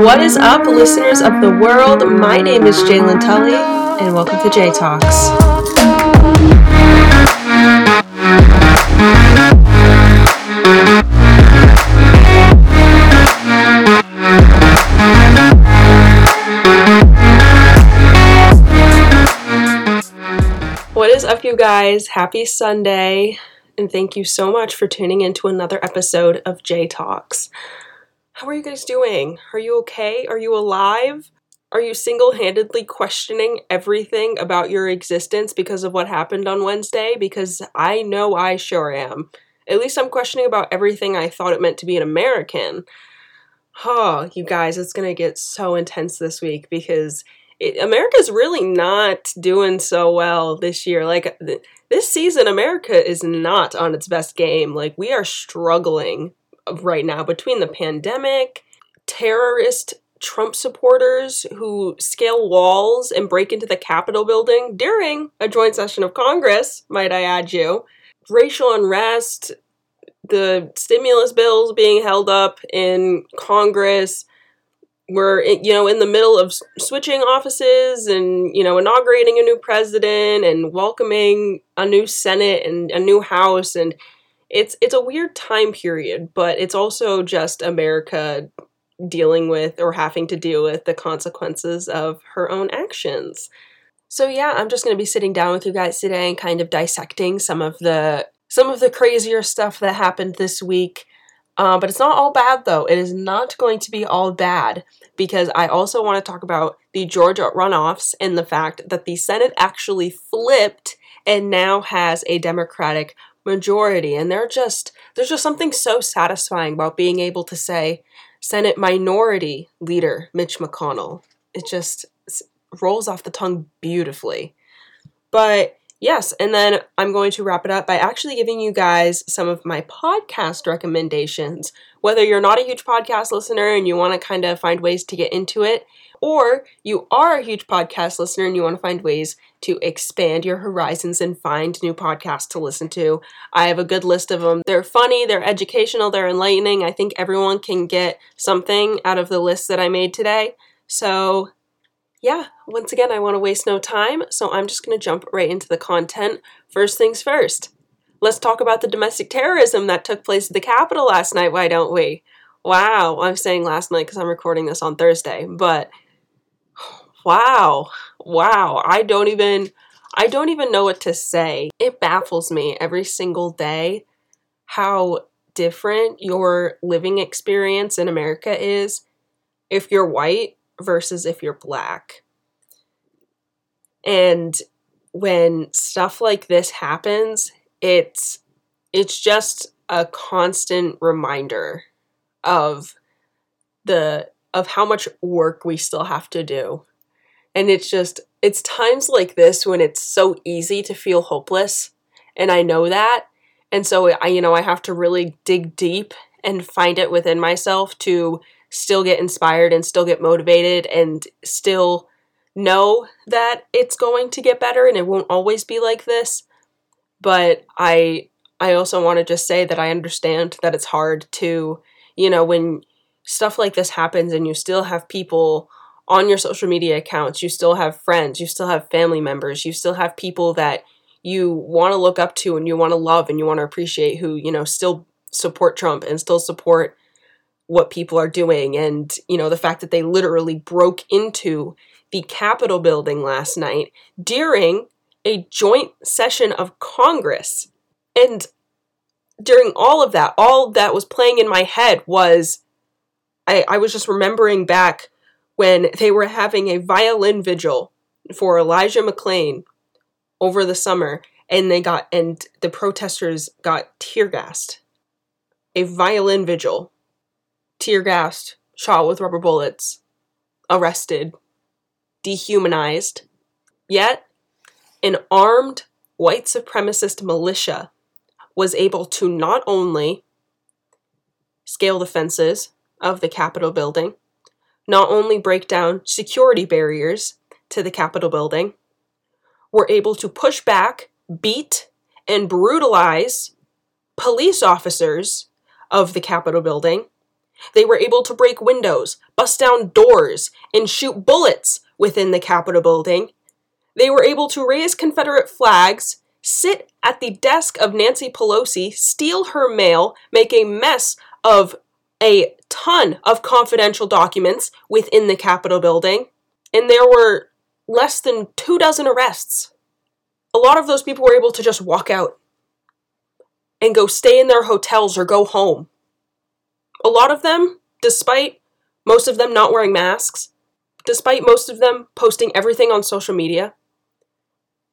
What is up, listeners of the world? My name is Jalen Tully, and welcome to J Talks. What is up, you guys? Happy Sunday, and thank you so much for tuning in to another episode of J Talks. How are you guys doing? Are you okay? Are you alive? Are you single handedly questioning everything about your existence because of what happened on Wednesday? Because I know I sure am. At least I'm questioning about everything I thought it meant to be an American. Oh, you guys, it's gonna get so intense this week because it, America's really not doing so well this year. Like, th- this season, America is not on its best game. Like, we are struggling right now between the pandemic, terrorist Trump supporters who scale walls and break into the Capitol building during a joint session of Congress, might I add you, racial unrest, the stimulus bills being held up in Congress. We're eh, you know in the middle of switching offices and you know inaugurating a new president and welcoming a new Senate and a new House and it's it's a weird time period, but it's also just America dealing with or having to deal with the consequences of her own actions. So yeah, I'm just going to be sitting down with you guys today and kind of dissecting some of the some of the crazier stuff that happened this week. Uh, but it's not all bad though. It is not going to be all bad because I also want to talk about the Georgia runoffs and the fact that the Senate actually flipped and now has a Democratic majority and they're just there's just something so satisfying about being able to say Senate minority leader Mitch McConnell. It just rolls off the tongue beautifully. But yes, and then I'm going to wrap it up by actually giving you guys some of my podcast recommendations. Whether you're not a huge podcast listener and you want to kind of find ways to get into it, or you are a huge podcast listener and you want to find ways to expand your horizons and find new podcasts to listen to. I have a good list of them. They're funny, they're educational, they're enlightening. I think everyone can get something out of the list that I made today. So, yeah, once again, I want to waste no time, so I'm just going to jump right into the content. First things first. Let's talk about the domestic terrorism that took place at the Capitol last night, why don't we? Wow, I'm saying last night because I'm recording this on Thursday, but wow, wow, I don't even I don't even know what to say. It baffles me every single day how different your living experience in America is if you're white versus if you're black. And when stuff like this happens, it's it's just a constant reminder of the of how much work we still have to do and it's just, it's times like this when it's so easy to feel hopeless. And I know that. And so I, you know, I have to really dig deep and find it within myself to still get inspired and still get motivated and still know that it's going to get better and it won't always be like this. But I I also want to just say that I understand that it's hard to, you know, when stuff like this happens and you still have people on your social media accounts, you still have friends, you still have family members, you still have people that you want to look up to and you want to love and you want to appreciate who, you know, still support Trump and still support what people are doing. And, you know, the fact that they literally broke into the Capitol building last night during a joint session of Congress. And during all of that, all that was playing in my head was I, I was just remembering back when they were having a violin vigil for Elijah McClain over the summer and they got and the protesters got tear gassed. A violin vigil, tear gassed, shot with rubber bullets, arrested, dehumanized. Yet, an armed white supremacist militia was able to not only scale the fences of the Capitol building, not only break down security barriers to the Capitol building, were able to push back, beat, and brutalize police officers of the Capitol building, They were able to break windows, bust down doors, and shoot bullets within the Capitol building. They were able to raise Confederate flags, sit at the desk of Nancy Pelosi, steal her mail, make a mess of a ton of confidential documents within the Capitol building, and there were less than two dozen arrests. A lot of those people were able to just walk out and go stay in their hotels or go home. A lot of them, despite most of them not wearing masks, despite most of them posting everything on social media,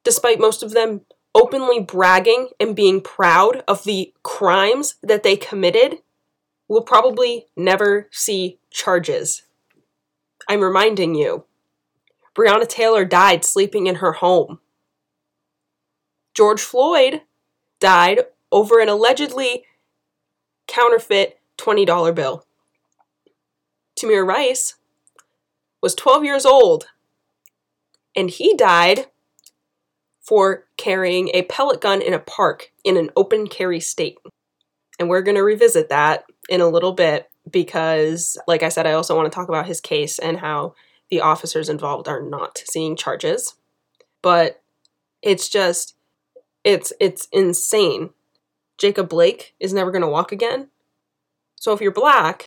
despite most of them openly bragging and being proud of the crimes that they committed, will probably never see charges. I'm reminding you, Breonna Taylor died sleeping in her home. George Floyd died over an allegedly counterfeit $20 bill. Tamir Rice was 12 years old and he died for carrying a pellet gun in a park in an open carry state. And we're going to revisit that in a little bit because, like I said, I also want to talk about his case and how the officers involved are not seeing charges. But it's just, it's it's insane Jacob Blake is never going to walk again. So if you're black,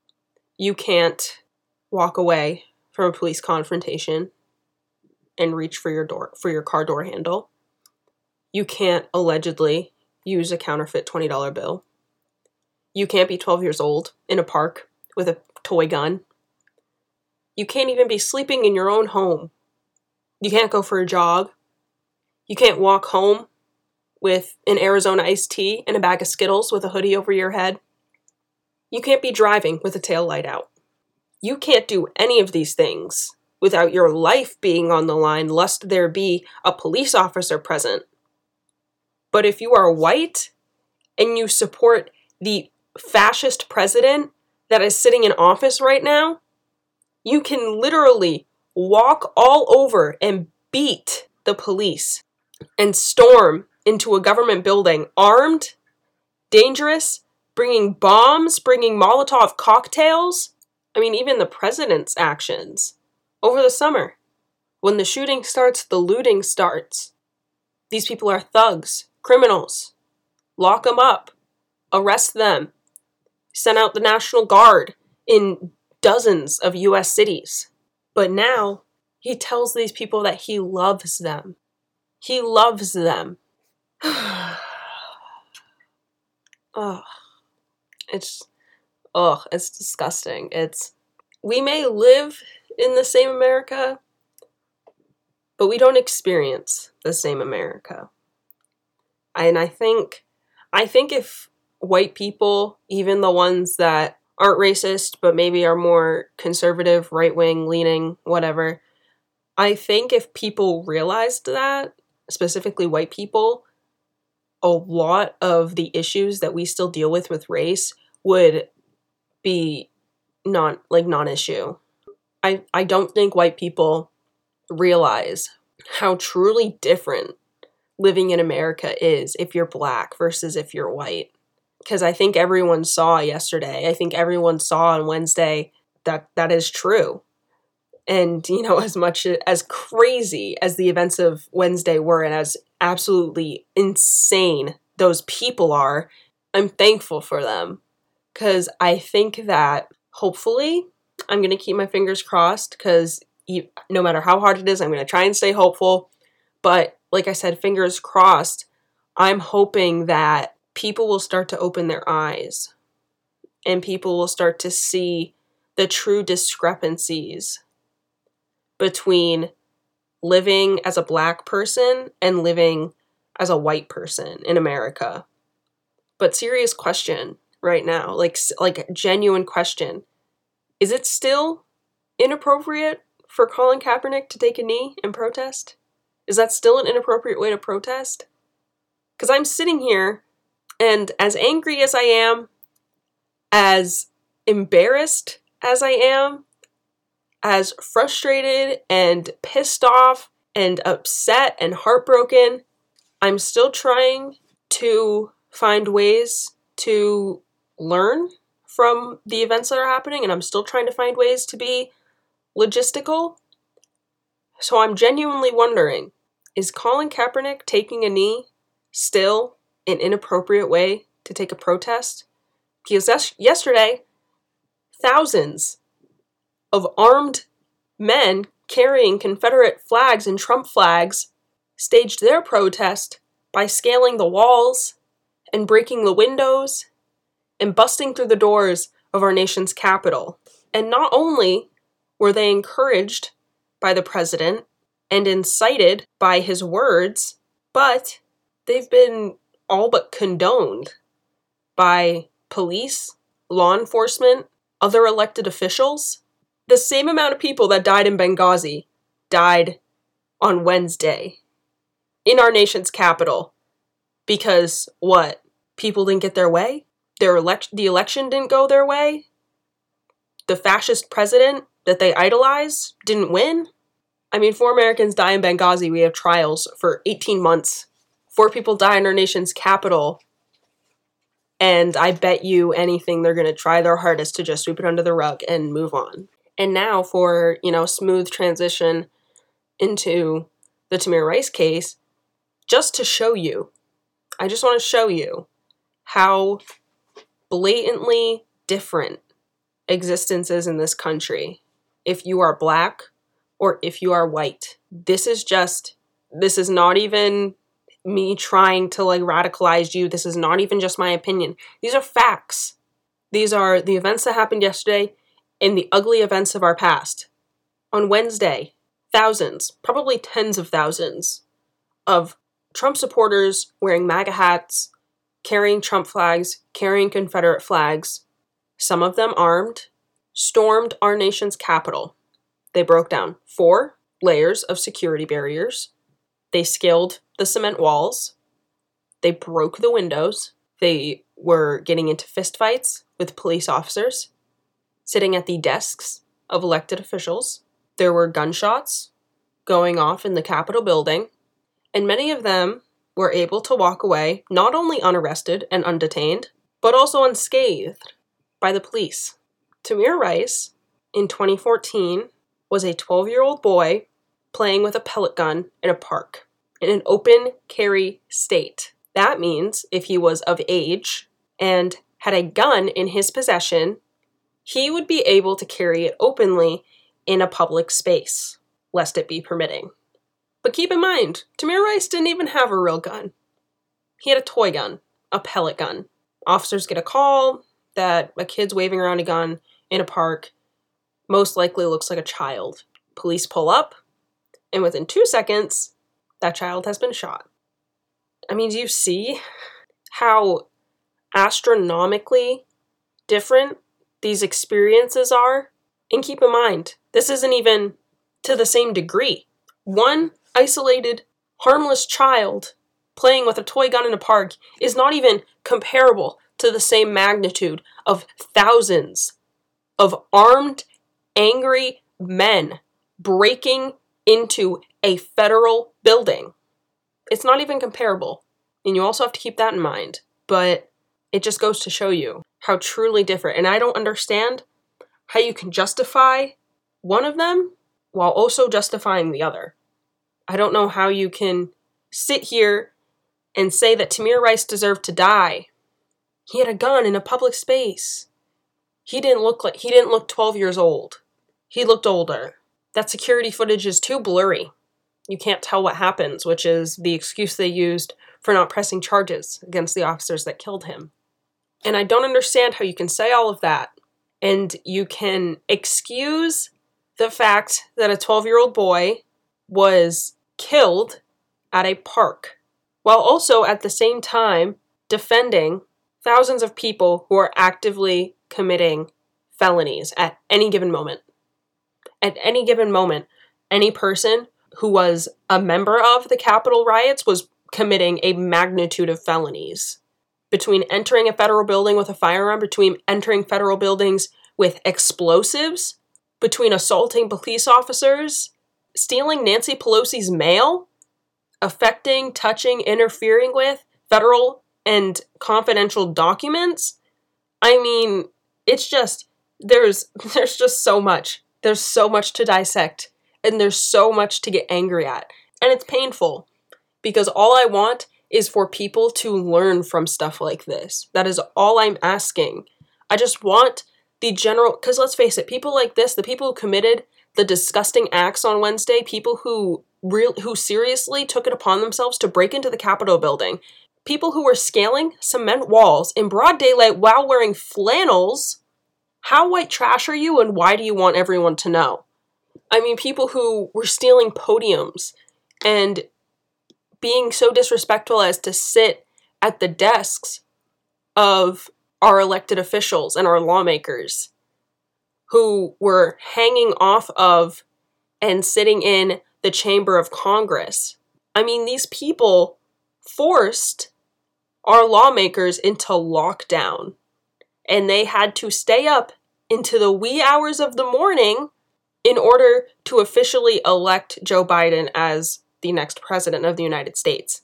you can't walk away from a police confrontation and reach for your door for your car door handle. You can't allegedly use a counterfeit $20 bill. You can't be 12 years old in a park with a toy gun. You can't even be sleeping in your own home. You can't go for a jog. You can't walk home with an Arizona iced tea and a bag of Skittles with a hoodie over your head. You can't be driving with a tail light out. You can't do any of these things without your life being on the line, lest there be a police officer present. But if you are white and you support the fascist president that is sitting in office right now, you can literally walk all over and beat the police and storm into a government building armed, dangerous, bringing bombs, bringing Molotov cocktails. I mean, even the president's actions over the summer. When the shooting starts, the looting starts. These people are thugs, criminals. Lock them up, arrest them, send out the National Guard in dozens of US cities. But now he tells these people that he loves them. He loves them. oh, it's oh, it's disgusting. It's we may live in the same America, but we don't experience the same America. And I think I think if white people, even the ones that aren't racist but maybe are more conservative, right-wing leaning, whatever, I think if people realized that, specifically white people, a lot of the issues that we still deal with with race would be non like non-issue. I I don't think white people realize how truly different living in America is if you're black versus if you're white. Cuz I think everyone saw yesterday. I think everyone saw on Wednesday that that is true. And you know, as much as crazy as the events of Wednesday were and as absolutely insane those people are, I'm thankful for them because I think that hopefully I'm going to keep my fingers crossed because no matter how hard it is, I'm going to try and stay hopeful. But like I said, fingers crossed, I'm hoping that people will start to open their eyes and people will start to see the true discrepancies between living as a black person and living as a white person in America. But serious question right now, like like genuine question. Is it still inappropriate for Colin Kaepernick to take a knee and protest? Is that still an inappropriate way to protest? Cuz I'm sitting here and as angry as I am, as embarrassed as I am, as frustrated and pissed off and upset and heartbroken. I'm still trying to find ways to learn from the events that are happening, and I'm still trying to find ways to be logistical. So I'm genuinely wondering is Colin Kaepernick taking a knee still an inappropriate way to take a protest? Because yesterday, thousands of armed men carrying Confederate flags and Trump flags staged their protest by scaling the walls and breaking the windows and busting through the doors of our nation's capital. And not only were they encouraged by the president and incited by his words, but they've been all but condoned by police, law enforcement, other elected officials. The same amount of people that died in Benghazi died on Wednesday in our nation's capital because what? People didn't get their way? Their elect the election didn't go their way? The fascist president that they idolize didn't win? I mean, four Americans die in Benghazi. We have trials for 18 months. Four people die in our nation's capital. And I bet you anything they're going to try their hardest to just sweep it under the rug and move on. And now for, you know, smooth transition into the Tamir Rice case, just to show you, I just want to show you how blatantly different existence is in this country. If you are black or if you are white, this is just, this is not even me trying to like radicalize you. This is not even just my opinion. These are facts. These are the events that happened yesterday and the ugly events of our past. On Wednesday, thousands, probably tens of thousands, of Trump supporters wearing MAGA hats, carrying Trump flags, carrying Confederate flags, some of them armed, stormed our nation's capital. They broke down four layers of security barriers. They scaled the cement walls. They broke the windows. They were getting into fistfights with police officers, sitting at the desks of elected officials. There were gunshots going off in the Capitol building and many of them were able to walk away not only unarrested and undetained, but also unscathed by the police. Tamir Rice, in 2014, was a 12 year old boy playing with a pellet gun in a park in an open carry state. That means if he was of age and had a gun in his possession, he would be able to carry it openly in a public space, lest it be permitting. But keep in mind, Tamir Rice didn't even have a real gun. He had a toy gun, a pellet gun. Officers get a call that a kid's waving around a gun in a park, most likely looks like a child. Police pull up, and within two seconds, that child has been shot. I mean, do you see how astronomically different these experiences are? And keep in mind, this isn't even to the same degree. One isolated, harmless child playing with a toy gun in a park is not even comparable to the same magnitude of thousands of armed, angry men breaking into a federal building. It's not even comparable. And you also have to keep that in mind. But it just goes to show you how truly different. And I don't understand how you can justify one of them while also justifying the other. I don't know how you can sit here and say that Tamir Rice deserved to die. He had a gun in a public space. He didn't look like he didn't look 12 years old. He looked older. That security footage is too blurry. You can't tell what happens, which is the excuse they used for not pressing charges against the officers that killed him. And I don't understand how you can say all of that and you can excuse the fact that a 12 year old boy was killed at a park, while also at the same time defending thousands of people who are actively committing felonies at any given moment. At any given moment, any person who was a member of the Capitol riots was committing a magnitude of felonies. Between entering a federal building with a firearm, between entering federal buildings with explosives, between assaulting police officers stealing Nancy Pelosi's mail, affecting, touching, interfering with federal and confidential documents. I mean, it's just there's there's just so much. There's so much to dissect and there's so much to get angry at. And it's painful because all I want is for people to learn from stuff like this. That is all I'm asking. I just want the general cuz let's face it, people like this, the people who committed the disgusting acts on Wednesday, people who real who seriously took it upon themselves to break into the Capitol building, people who were scaling cement walls in broad daylight while wearing flannels. How white trash are you and why do you want everyone to know? I mean, people who were stealing podiums and being so disrespectful as to sit at the desks of our elected officials and our lawmakers who were hanging off of and sitting in the chamber of Congress. I mean, these people forced our lawmakers into lockdown, and they had to stay up into the wee hours of the morning in order to officially elect Joe Biden as the next president of the United States.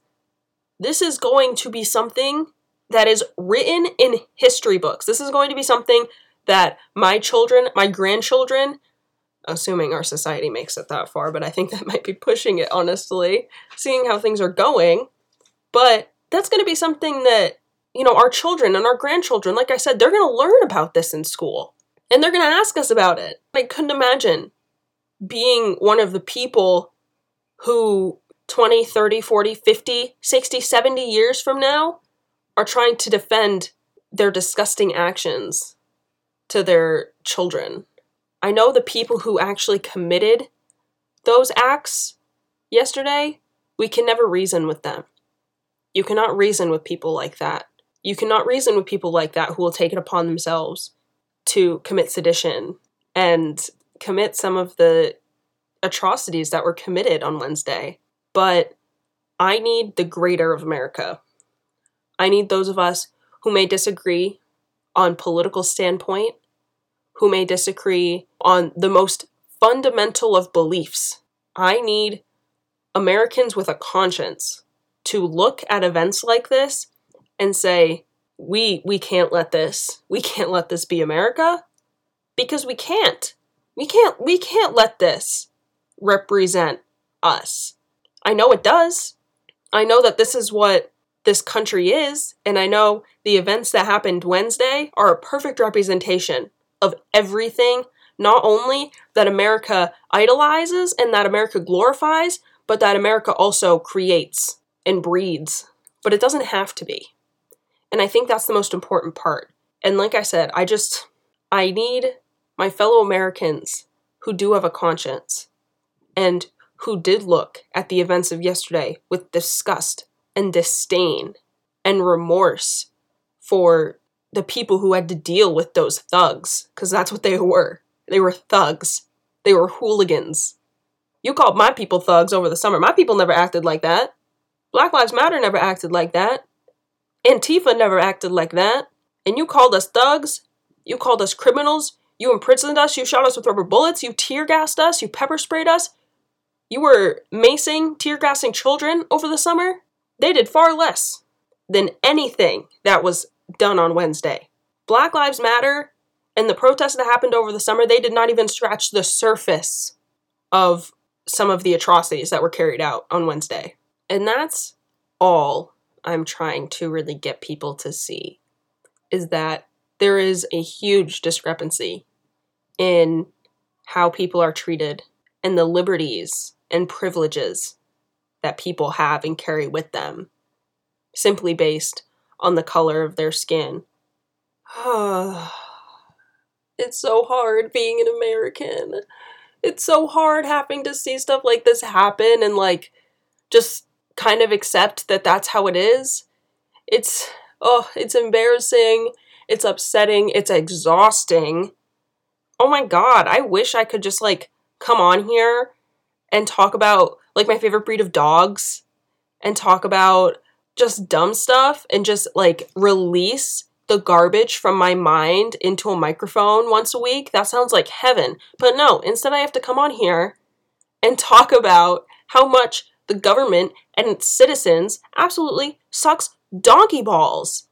This is going to be something that is written in history books. This is going to be something that my children, my grandchildren, assuming our society makes it that far, but I think that might be pushing it, honestly, seeing how things are going. But that's going to be something that, you know, our children and our grandchildren, like I said, they're going to learn about this in school and they're going to ask us about it. I couldn't imagine being one of the people who 20, 30, 40, 50, 60, 70 years from now are trying to defend their disgusting actions to their children. I know the people who actually committed those acts yesterday, we can never reason with them. You cannot reason with people like that. You cannot reason with people like that who will take it upon themselves to commit sedition and commit some of the atrocities that were committed on Wednesday. But I need the greater of America. I need those of us who may disagree on political standpoint, who may disagree on the most fundamental of beliefs. I need Americans with a conscience to look at events like this and say, we we can't let this we can't let this be America because we can't. We can't we can't let this represent us. I know it does. I know that this is what this country is, and I know the events that happened Wednesday are a perfect representation of everything, not only that America idolizes and that America glorifies, but that America also creates and breeds. But it doesn't have to be. And I think that's the most important part. And like I said, I just, I need my fellow Americans who do have a conscience and who did look at the events of yesterday with disgust and disdain and remorse for the people who had to deal with those thugs, because that's what they were. They were thugs. They were hooligans. You called my people thugs over the summer. My people never acted like that. Black Lives Matter never acted like that. Antifa never acted like that. And you called us thugs. You called us criminals. You imprisoned us. You shot us with rubber bullets. You tear gassed us. You pepper sprayed us. You were macing, tear gassing children over the summer. They did far less than anything that was done on Wednesday. Black Lives Matter and the protests that happened over the summer, they did not even scratch the surface of some of the atrocities that were carried out on Wednesday. And that's all I'm trying to really get people to see is that there is a huge discrepancy in how people are treated and the liberties and privileges that people have and carry with them simply based on the color of their skin. it's so hard being an American. It's so hard having to see stuff like this happen and like just kind of accept that that's how it is. It's oh, it's embarrassing, it's upsetting, it's exhausting. Oh my god, I wish I could just like come on here and talk about like my favorite breed of dogs and talk about just dumb stuff and just like release the garbage from my mind into a microphone once a week. That sounds like heaven. But no, instead I have to come on here and talk about how much the government and its citizens absolutely sucks donkey balls.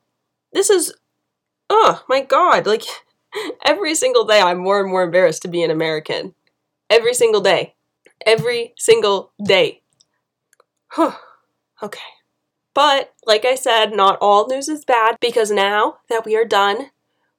This is, oh my god, like, Every single day, I'm more and more embarrassed to be an American. Every single day. Every single day. okay. But, like I said, not all news is bad because now that we are done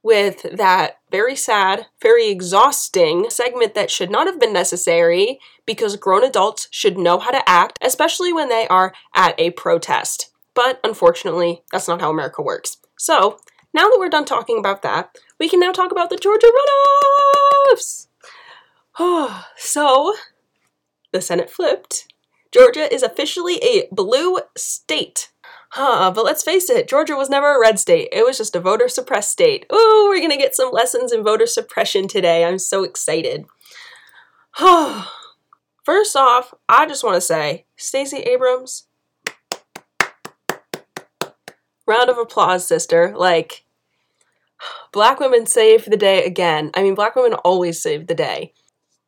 with that very sad, very exhausting segment that should not have been necessary because grown adults should know how to act, especially when they are at a protest. But unfortunately, that's not how America works. So, now that we're done talking about that, we can now talk about the Georgia runoffs! so, the Senate flipped. Georgia is officially a blue state. Huh, but let's face it, Georgia was never a red state. It was just a voter suppressed state. Ooh, we're gonna get some lessons in voter suppression today. I'm so excited. First off, I just want to say, Stacey Abrams, round of applause, sister. Like, black women saved the day again. I mean, black women always save the day.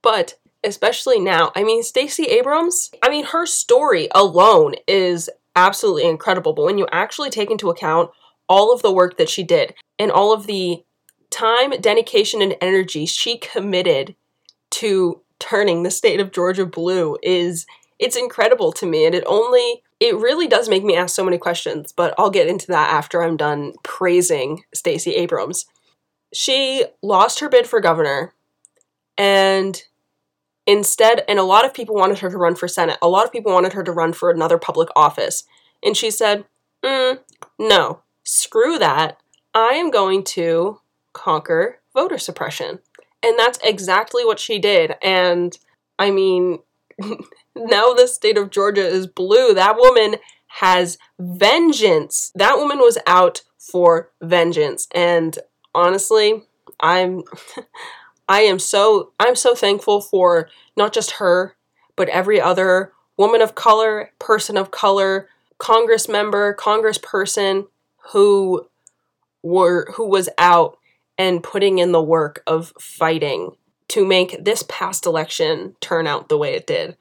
But especially now, I mean, Stacey Abrams, I mean, her story alone is absolutely incredible. But when you actually take into account all of the work that she did and all of the time, dedication, and energy she committed to turning the state of Georgia blue is it's incredible to me and it only it really does make me ask so many questions, but I'll get into that after I'm done praising Stacey Abrams. She lost her bid for governor and instead and a lot of people wanted her to run for senate. A lot of people wanted her to run for another public office. And she said, mm, "No. Screw that. I am going to conquer voter suppression." And that's exactly what she did. And I mean, now the state of Georgia is blue. That woman has vengeance. That woman was out for vengeance. And honestly, I'm I am so I'm so thankful for not just her, but every other woman of color, person of color, congress member, congressperson who were who was out and putting in the work of fighting to make this past election turn out the way it did.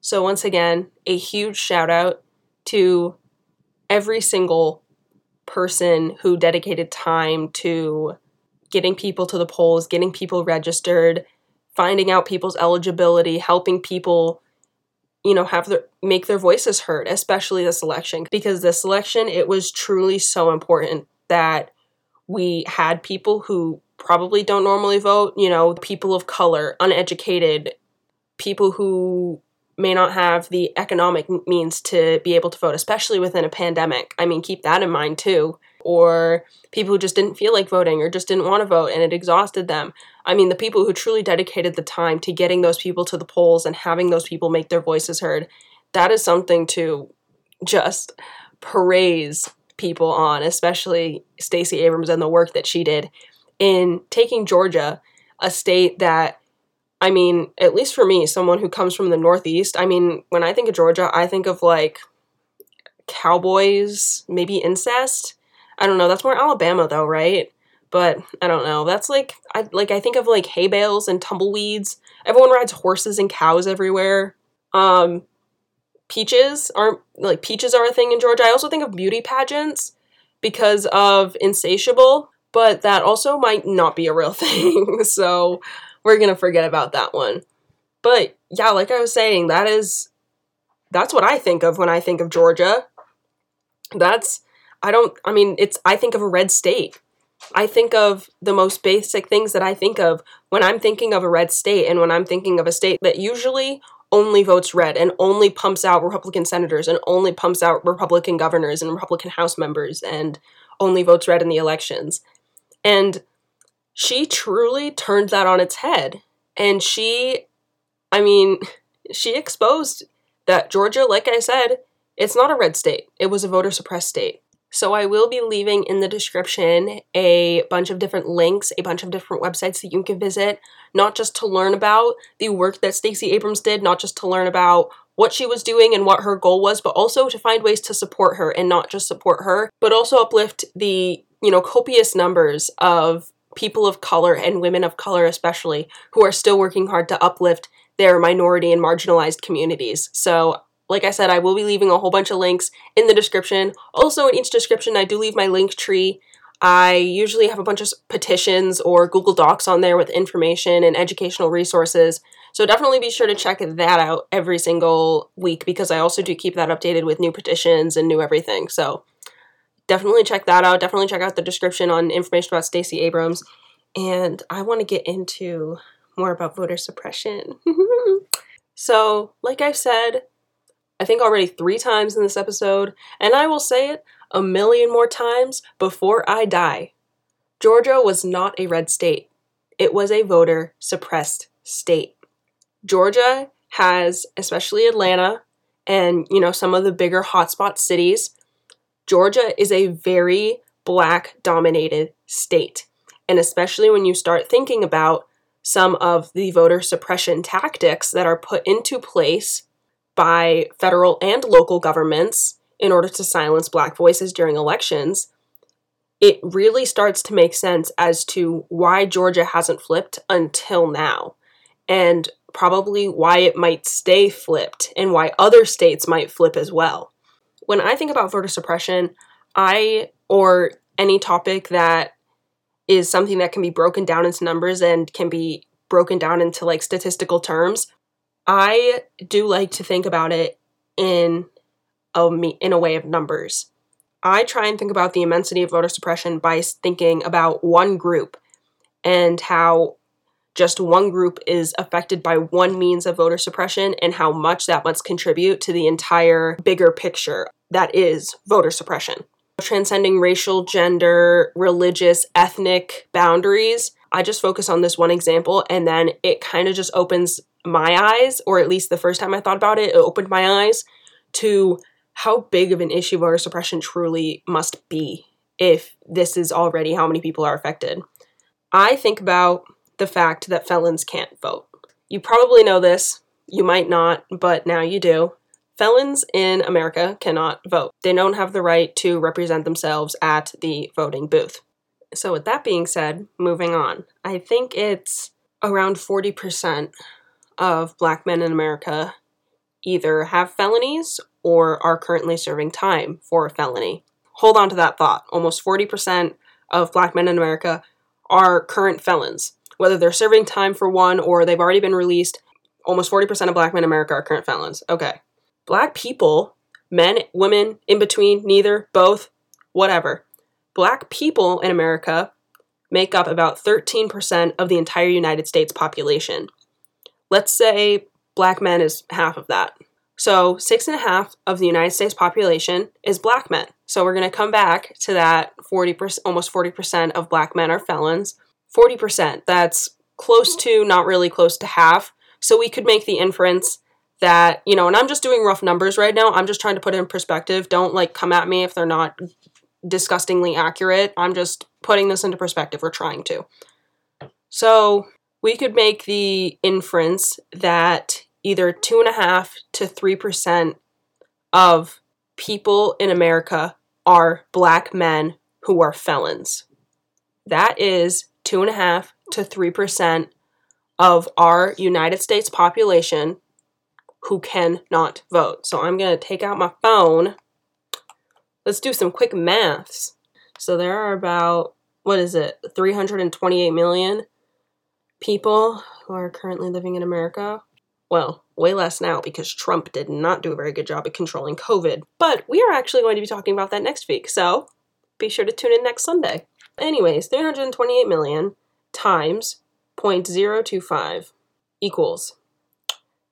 So, once again, a huge shout out to every single person who dedicated time to getting people to the polls, getting people registered, finding out people's eligibility, helping people you know have their make their voices heard especially this election because this election it was truly so important that we had people who probably don't normally vote you know people of color uneducated people who may not have the economic means to be able to vote, especially within a pandemic. I mean, keep that in mind too. Or people who just didn't feel like voting or just didn't want to vote and it exhausted them. I mean, the people who truly dedicated the time to getting those people to the polls and having those people make their voices heard, that is something to just praise people on, especially Stacey Abrams and the work that she did in taking Georgia, a state that I mean, at least for me, someone who comes from the Northeast, I mean, when I think of Georgia, I think of like cowboys, maybe incest. I don't know. That's more Alabama though, right? But I don't know. That's like I like I think of like hay bales and tumbleweeds. Everyone rides horses and cows everywhere. Um peaches aren't like peaches are a thing in Georgia. I also think of beauty pageants because of insatiable, but that also might not be a real thing. so we're gonna forget about that one. But yeah, like I was saying, that is that's what I think of when I think of Georgia. That's I don't I mean it's I think of a red state. I think of the most basic things that I think of when I'm thinking of a red state and when I'm thinking of a state that usually only votes red and only pumps out Republican senators and only pumps out Republican governors and Republican House members and only votes red in the elections. And she truly turned that on its head. And she, I mean, she exposed that Georgia, like I said, it's not a red state, it was a voter suppressed state. So I will be leaving in the description a bunch of different links, a bunch of different websites that you can visit, not just to learn about the work that Stacey Abrams did, not just to learn about what she was doing and what her goal was, but also to find ways to support her and not just support her, but also uplift the, you know, copious numbers of people of color and women of color, especially, who are still working hard to uplift their minority and marginalized communities. So, like I said, I will be leaving a whole bunch of links in the description. Also, in each description, I do leave my link tree. I usually have a bunch of petitions or Google Docs on there with information and educational resources. So definitely be sure to check that out every single week because I also do keep that updated with new petitions and new everything. So definitely check that out. Definitely check out the description on information about Stacey Abrams. And I want to get into more about voter suppression. so, like I've said, I think already three times in this episode, and I will say it a million more times before I die. Georgia was not a red state, it was a voter suppressed state. Georgia has, especially Atlanta and, you know, some of the bigger hotspot cities, Georgia is a very black dominated state. And especially when you start thinking about some of the voter suppression tactics that are put into place by federal and local governments in order to silence black voices during elections, it really starts to make sense as to why Georgia hasn't flipped until now, and probably why it might stay flipped and why other states might flip as well. When I think about voter suppression, I, or any topic that is something that can be broken down into numbers and can be broken down into like statistical terms, I do like to think about it in a in a way of numbers. I try and think about the immensity of voter suppression by thinking about one group and how just one group is affected by one means of voter suppression and how much that must contribute to the entire bigger picture that is voter suppression. Transcending racial, gender, religious, ethnic boundaries, I just focus on this one example and then it kind of just opens my eyes, or at least the first time I thought about it, it opened my eyes to how big of an issue voter suppression truly must be if this is already how many people are affected. I think about the fact that felons can't vote. You probably know this, you might not, but now you do. Felons in America cannot vote. They don't have the right to represent themselves at the voting booth. So, with that being said, moving on, I think it's around 40% of black men in America either have felonies or are currently serving time for a felony. Hold on to that thought. Almost 40% of black men in America are current felons. Whether they're serving time for one or they've already been released, almost 40% of black men in America are current felons. Okay. Black people, men, women, in between, neither, both, whatever. Black people in America make up about 13% of the entire United States population. Let's say black men is half of that. So, six and a half of the United States population is black men. So, we're going to come back to that 40%, almost 40% of black men are felons. 40%, that's close to, not really close to half. So, we could make the inference that, you know, and I'm just doing rough numbers right now. I'm just trying to put it in perspective. Don't like come at me if they're not disgustingly accurate. I'm just putting this into perspective. We're trying to. So, we could make the inference that either two and a half to three percent of people in America are black men who are felons. That is two and a half to three percent of our United States population who cannot vote. So I'm going to take out my phone. Let's do some quick maths. So there are about, what is it, 328 million people who are currently living in America. Well, way less now because Trump did not do a very good job at controlling COVID. But we are actually going to be talking about that next week, so be sure to tune in next Sunday. Anyways, 328 million times 0.025 equals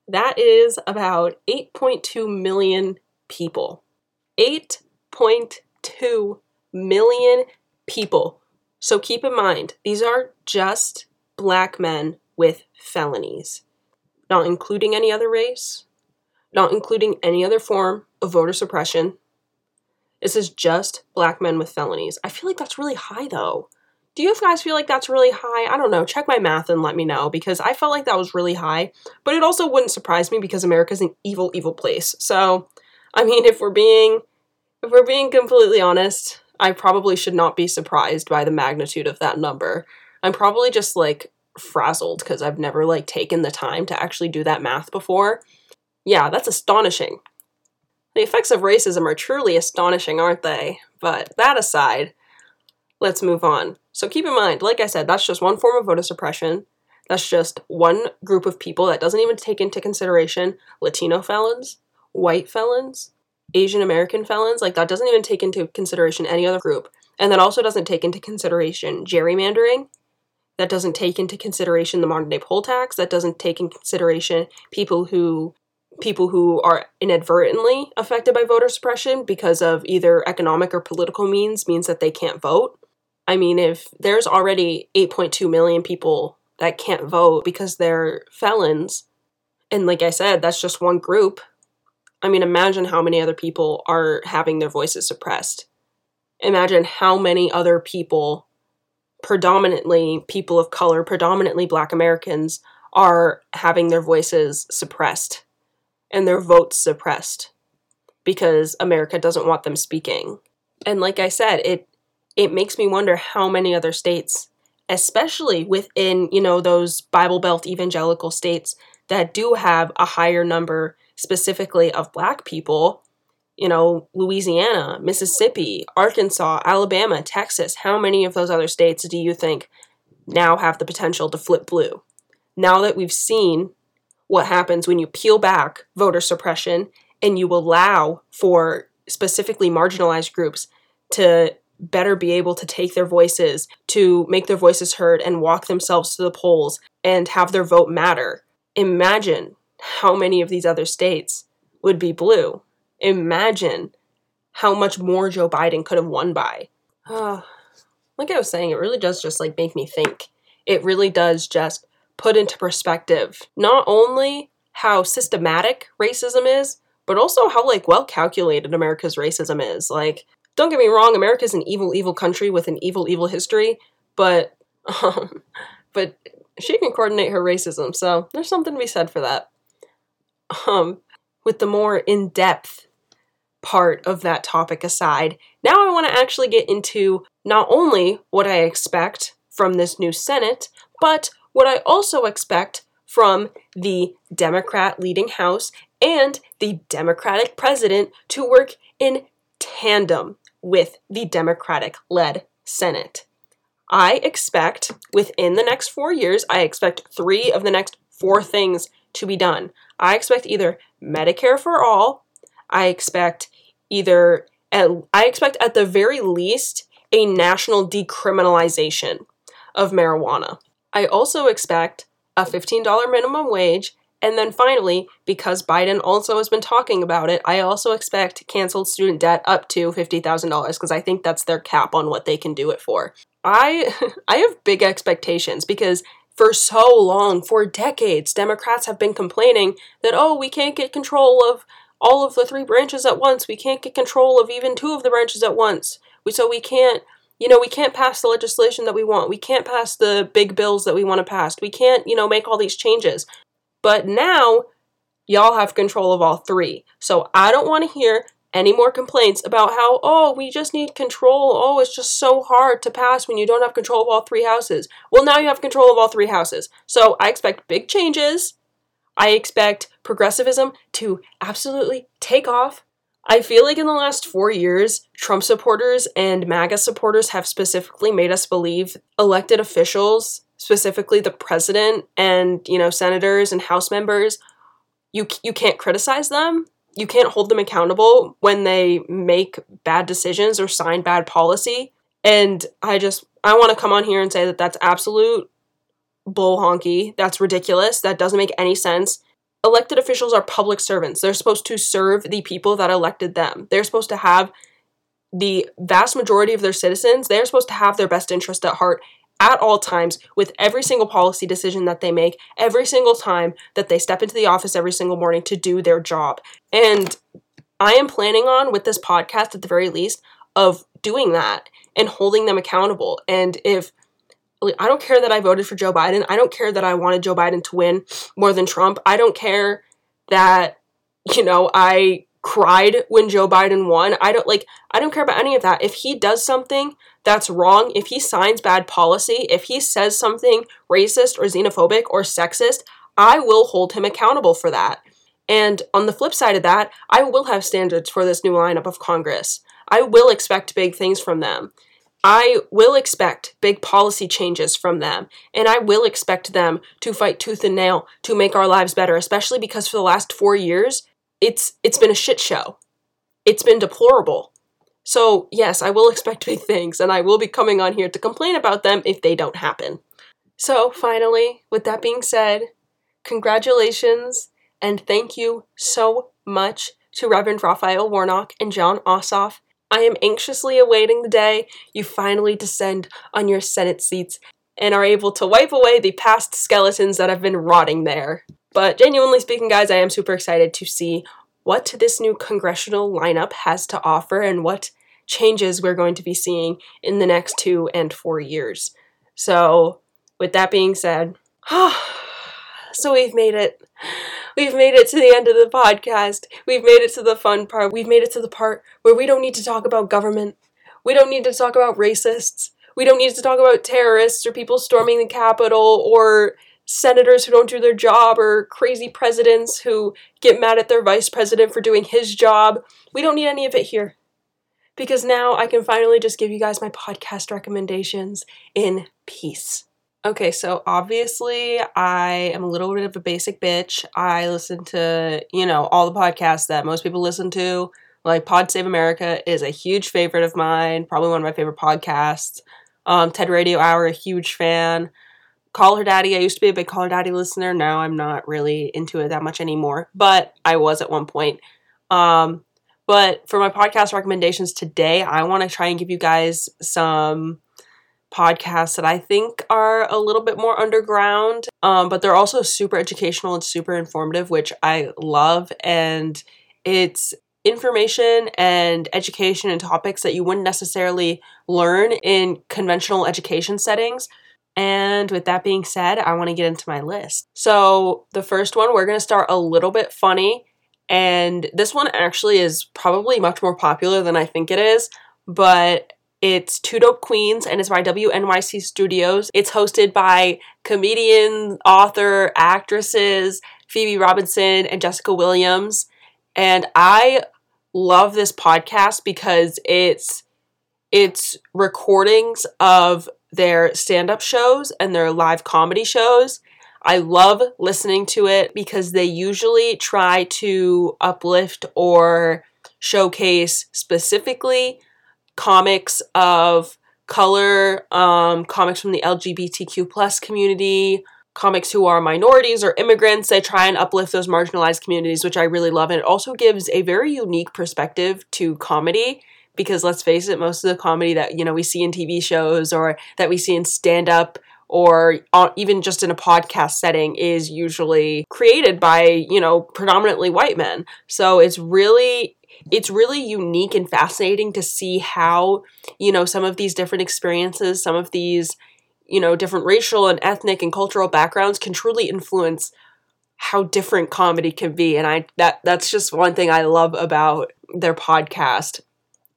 that is about 8.2 million people. 8.2 million people. So keep in mind, these are just black men with felonies, not including any other race, not including any other form of voter suppression. This is just black men with felonies. I feel like that's really high though. Do you guys feel like that's really high? I don't know. Check my math and let me know because I felt like that was really high. But it also wouldn't surprise me because America's an evil, evil place. So, I mean, if we're being if we're being completely honest, I probably should not be surprised by the magnitude of that number. I'm probably just like frazzled because I've never like taken the time to actually do that math before. Yeah, that's astonishing. The effects of racism are truly astonishing, aren't they? But that aside, let's move on. So keep in mind, like I said, that's just one form of voter suppression. That's just one group of people that doesn't even take into consideration Latino felons, white felons, Asian American felons. Like, that doesn't even take into consideration any other group. And that also doesn't take into consideration gerrymandering. That doesn't take into consideration the modern day poll tax. That doesn't take in consideration people who people who are inadvertently affected by voter suppression because of either economic or political means means that they can't vote. I mean, if there's already 8.2 million people that can't vote because they're felons, and like I said, that's just one group. I mean, imagine how many other people are having their voices suppressed. Imagine how many other people, predominantly people of color, predominantly black Americans, are having their voices suppressed and their votes suppressed because America doesn't want them speaking. And like I said, it it makes me wonder how many other states, especially within, you know, those Bible Belt evangelical states that do have a higher number specifically of black people, you know, Louisiana, Mississippi, Arkansas, Alabama, Texas, how many of those other states do you think now have the potential to flip blue? Now that we've seen what happens when you peel back voter suppression and you allow for specifically marginalized groups to better be able to take their voices, to make their voices heard and walk themselves to the polls and have their vote matter. Imagine how many of these other states would be blue. Imagine how much more Joe Biden could have won by. Uh, like I was saying, it really does just like make me think. It really does just put into perspective not only how systematic racism is, but also how like well calculated America's racism is. Like, don't get me wrong, America's an evil, evil country with an evil, evil history, but um, but she can coordinate her racism, so there's something to be said for that. Um, with the more in-depth part of that topic aside, now I want to actually get into not only what I expect from this new Senate, but what I also expect from the Democrat leading House and the Democratic president to work in tandem with the Democratic led Senate. I expect within the next four years, I expect three of the next four things to be done. I expect either Medicare for all, I expect either, I expect at the very least a national decriminalization of marijuana. I also expect a $15 minimum wage. And then finally, because Biden also has been talking about it, I also expect canceled student debt up to $50,000 because I think that's their cap on what they can do it for. I I have big expectations because for so long, for decades, Democrats have been complaining that oh, we can't get control of all of the three branches at once. We can't get control of even two of the branches at once. We, so we can't you know, we can't pass the legislation that we want. We can't pass the big bills that we want to pass. We can't, you know, make all these changes. But now, y'all have control of all three. So I don't want to hear any more complaints about how, oh, we just need control. Oh, it's just so hard to pass when you don't have control of all three houses. Well, now you have control of all three houses. So I expect big changes. I expect progressivism to absolutely take off. I feel like in the last four years, Trump supporters and MAGA supporters have specifically made us believe elected officials, specifically the president and you know senators and House members, you you can't criticize them. You can't hold them accountable when they make bad decisions or sign bad policy. And I just I want to come on here and say that that's absolute bull honky. That's ridiculous. That doesn't make any sense elected officials are public servants. They're supposed to serve the people that elected them. They're supposed to have the vast majority of their citizens, they're supposed to have their best interest at heart at all times with every single policy decision that they make, every single time that they step into the office every single morning to do their job. And I am planning on, with this podcast at the very least, of doing that and holding them accountable. And if I don't care that I voted for Joe Biden. I don't care that I wanted Joe Biden to win more than Trump. I don't care that, you know, I cried when Joe Biden won. I don't like, I don't care about any of that. If he does something that's wrong, if he signs bad policy, if he says something racist or xenophobic or sexist, I will hold him accountable for that. And on the flip side of that, I will have standards for this new lineup of Congress. I will expect big things from them. I will expect big policy changes from them, and I will expect them to fight tooth and nail to make our lives better, especially because for the last 4 years, it's it's been a shit show. It's been deplorable. So, yes, I will expect big things, and I will be coming on here to complain about them if they don't happen. So, finally, with that being said, congratulations and thank you so much to Reverend Raphael Warnock and Jon Ossoff I am anxiously awaiting the day you finally descend on your Senate seats and are able to wipe away the past skeletons that have been rotting there. But genuinely speaking, guys, I am super excited to see what this new congressional lineup has to offer and what changes we're going to be seeing in the next two and four years. So, with that being said, so we've made it. We've made it to the end of the podcast. We've made it to the fun part. We've made it to the part where we don't need to talk about government. We don't need to talk about racists. We don't need to talk about terrorists or people storming the Capitol or senators who don't do their job or crazy presidents who get mad at their vice president for doing his job. We don't need any of it here. Because now I can finally just give you guys my podcast recommendations in peace. Okay, so obviously I am a little bit of a basic bitch. I listen to, you know, all the podcasts that most people listen to. Like Pod Save America is a huge favorite of mine, probably one of my favorite podcasts. Um, TED Radio Hour, a huge fan. Call Her Daddy, I used to be a big Call Her Daddy listener. Now I'm not really into it that much anymore, but I was at one point. Um, but for my podcast recommendations today, I want to try and give you guys some podcasts that I think are a little bit more underground, um, but they're also super educational and super informative, which I love. And it's information and education and topics that you wouldn't necessarily learn in conventional education settings. And with that being said, I want to get into my list. So, the first one, we're going to start a little bit funny. And this one actually is probably much more popular than I think it is, but it's Two Dope Queens and it's by WNYC Studios. It's hosted by comedian, author, actresses Phoebe Robinson and Jessica Williams. And I love this podcast because it's it's recordings of their stand-up shows and their live comedy shows. I love listening to it because they usually try to uplift or showcase specifically comics of color, um, comics from the LGBTQ plus community, comics who are minorities or immigrants. They try and uplift those marginalized communities, which I really love. And it also gives a very unique perspective to comedy because let's face it, most of the comedy that you know we see in TV shows or that we see in stand up or even just in a podcast setting is usually created by, you know, predominantly white men. So it's really it's really unique and fascinating to see how, you know, some of these different experiences, some of these, you know, different racial and ethnic and cultural backgrounds can truly influence how different comedy can be. And I that that's just one thing I love about their podcast.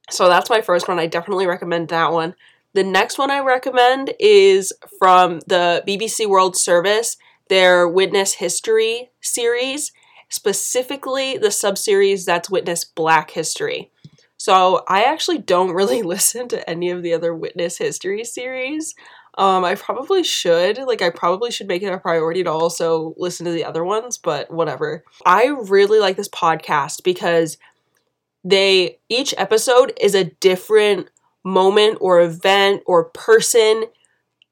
So that's my first one. I definitely recommend that one. The next one I recommend is from the BBC World Service, their Witness History series specifically the subseries that's Witness Black History. So I actually don't really listen to any of the other Witness History series. Um, I probably should. Like, I probably should make it a priority to also listen to the other ones, but whatever. I really like this podcast because they, each episode is a different moment or event or person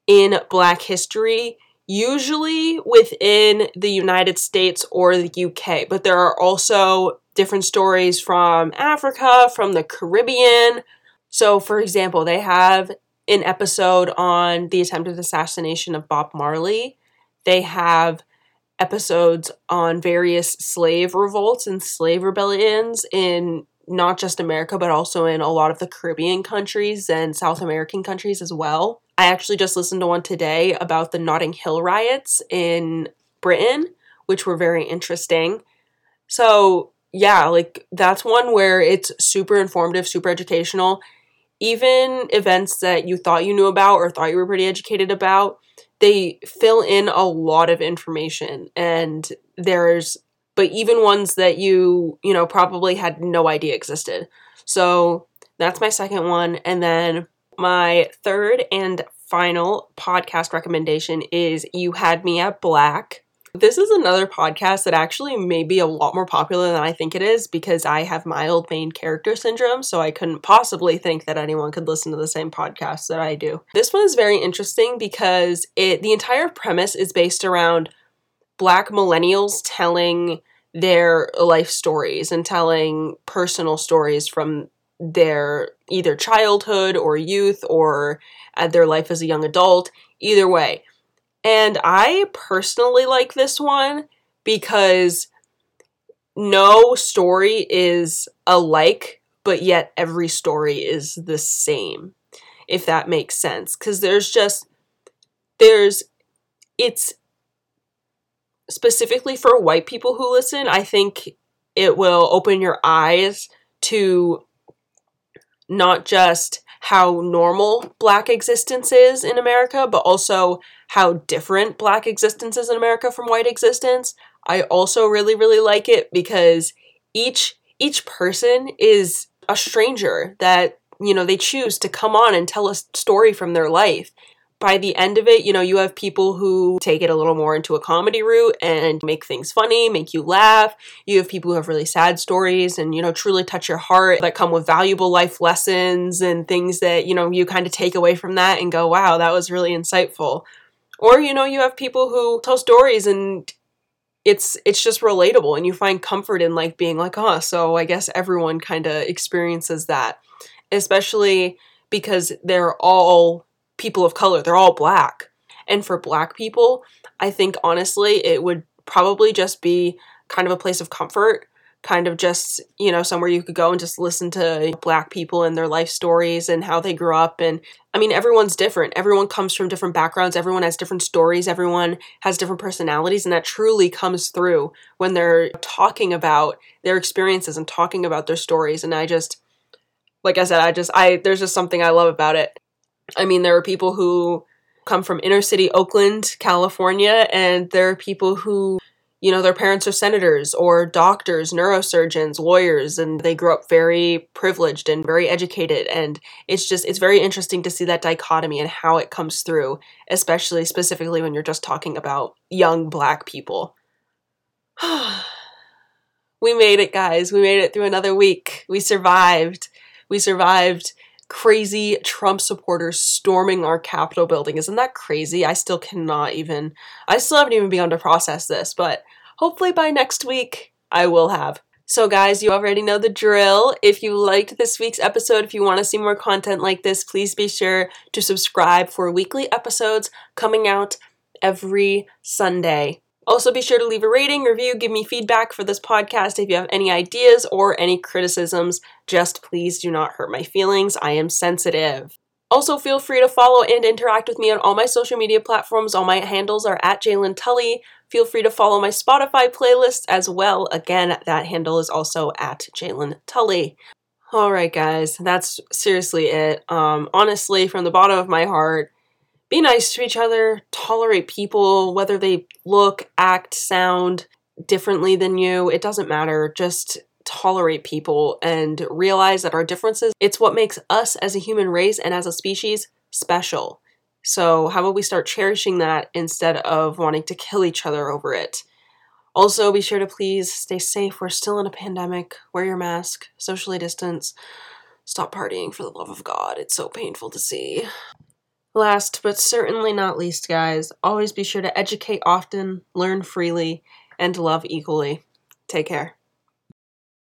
in Black history usually within the United States or the UK, but there are also different stories from Africa, from the Caribbean. So, for example, they have an episode on the attempted assassination of Bob Marley. They have episodes on various slave revolts and slave rebellions in not just America, but also in a lot of the Caribbean countries and South American countries as well. I actually just listened to one today about the Notting Hill riots in Britain, which were very interesting. So, yeah, like that's one where it's super informative, super educational. Even events that you thought you knew about or thought you were pretty educated about, they fill in a lot of information and there's but even ones that you, you know, probably had no idea existed. So, that's my second one and then My third and final podcast recommendation is You Had Me at Black. This is another podcast that actually may be a lot more popular than I think it is because I have mild main character syndrome, so I couldn't possibly think that anyone could listen to the same podcast that I do. This one is very interesting because it the entire premise is based around black millennials telling their life stories and telling personal stories from their either childhood or youth or uh, their life as a young adult. Either way, and I personally like this one because no story is alike, but yet every story is the same, if that makes sense. Because there's just, there's, it's specifically for white people who listen, I think it will open your eyes to not just how normal black existence is in America, but also how different black existence is in America from white existence. I also really really like it because each each person is a stranger that you know they choose to come on and tell a story from their life by the end of it, you know, you have people who take it a little more into a comedy route and make things funny, make you laugh. You have people who have really sad stories and, you know, truly touch your heart that come with valuable life lessons and things that, you know, you kind of take away from that and go, wow, that was really insightful. Or, you know, you have people who tell stories and it's it's just relatable and you find comfort in like being like, oh, so I guess everyone kind of experiences that. Especially because they're all people of color. They're all black. And for black people, I think honestly, it would probably just be kind of a place of comfort, kind of just, you know, somewhere you could go and just listen to black people and their life stories and how they grew up. And I mean, everyone's different. Everyone comes from different backgrounds, everyone has different stories, everyone has different personalities. And that truly comes through when they're talking about their experiences and talking about their stories. And I just, like I said, I just, I, there's just something I love about it. I mean, there are people who come from inner city Oakland, California, and there are people who, you know, their parents are senators or doctors, neurosurgeons, lawyers, and they grew up very privileged and very educated. And it's just, it's very interesting to see that dichotomy and how it comes through, especially specifically when you're just talking about young black people. we made it, guys. We made it through another week. We survived. We survived crazy Trump supporters storming our Capitol building. Isn't that crazy? I still cannot even, I still haven't even begun to process this, but hopefully by next week I will have. So, guys, you already know the drill. If you liked this week's episode, if you want to see more content like this, please be sure to subscribe for weekly episodes coming out every Sunday. Also, be sure to leave a rating, review, give me feedback for this podcast if you have any ideas or any criticisms. Just please do not hurt my feelings. I am sensitive. Also, feel free to follow and interact with me on all my social media platforms. All my handles are at Jalen Tully. Feel free to follow my Spotify playlist as well. Again, that handle is also at Jalen Tully. All right, guys, that's seriously it. Um, honestly, from the bottom of my heart, be nice to each other, tolerate people, whether they look, act, sound differently than you. It doesn't matter. Just tolerate people and realize that our differences, it's what makes us as a human race and as a species special. So, how about we start cherishing that instead of wanting to kill each other over it? Also, be sure to please stay safe. We're still in a pandemic. Wear your mask, socially distance, stop partying for the love of God. It's so painful to see. Last but certainly not least, guys, always be sure to educate often, learn freely, and love equally. Take care.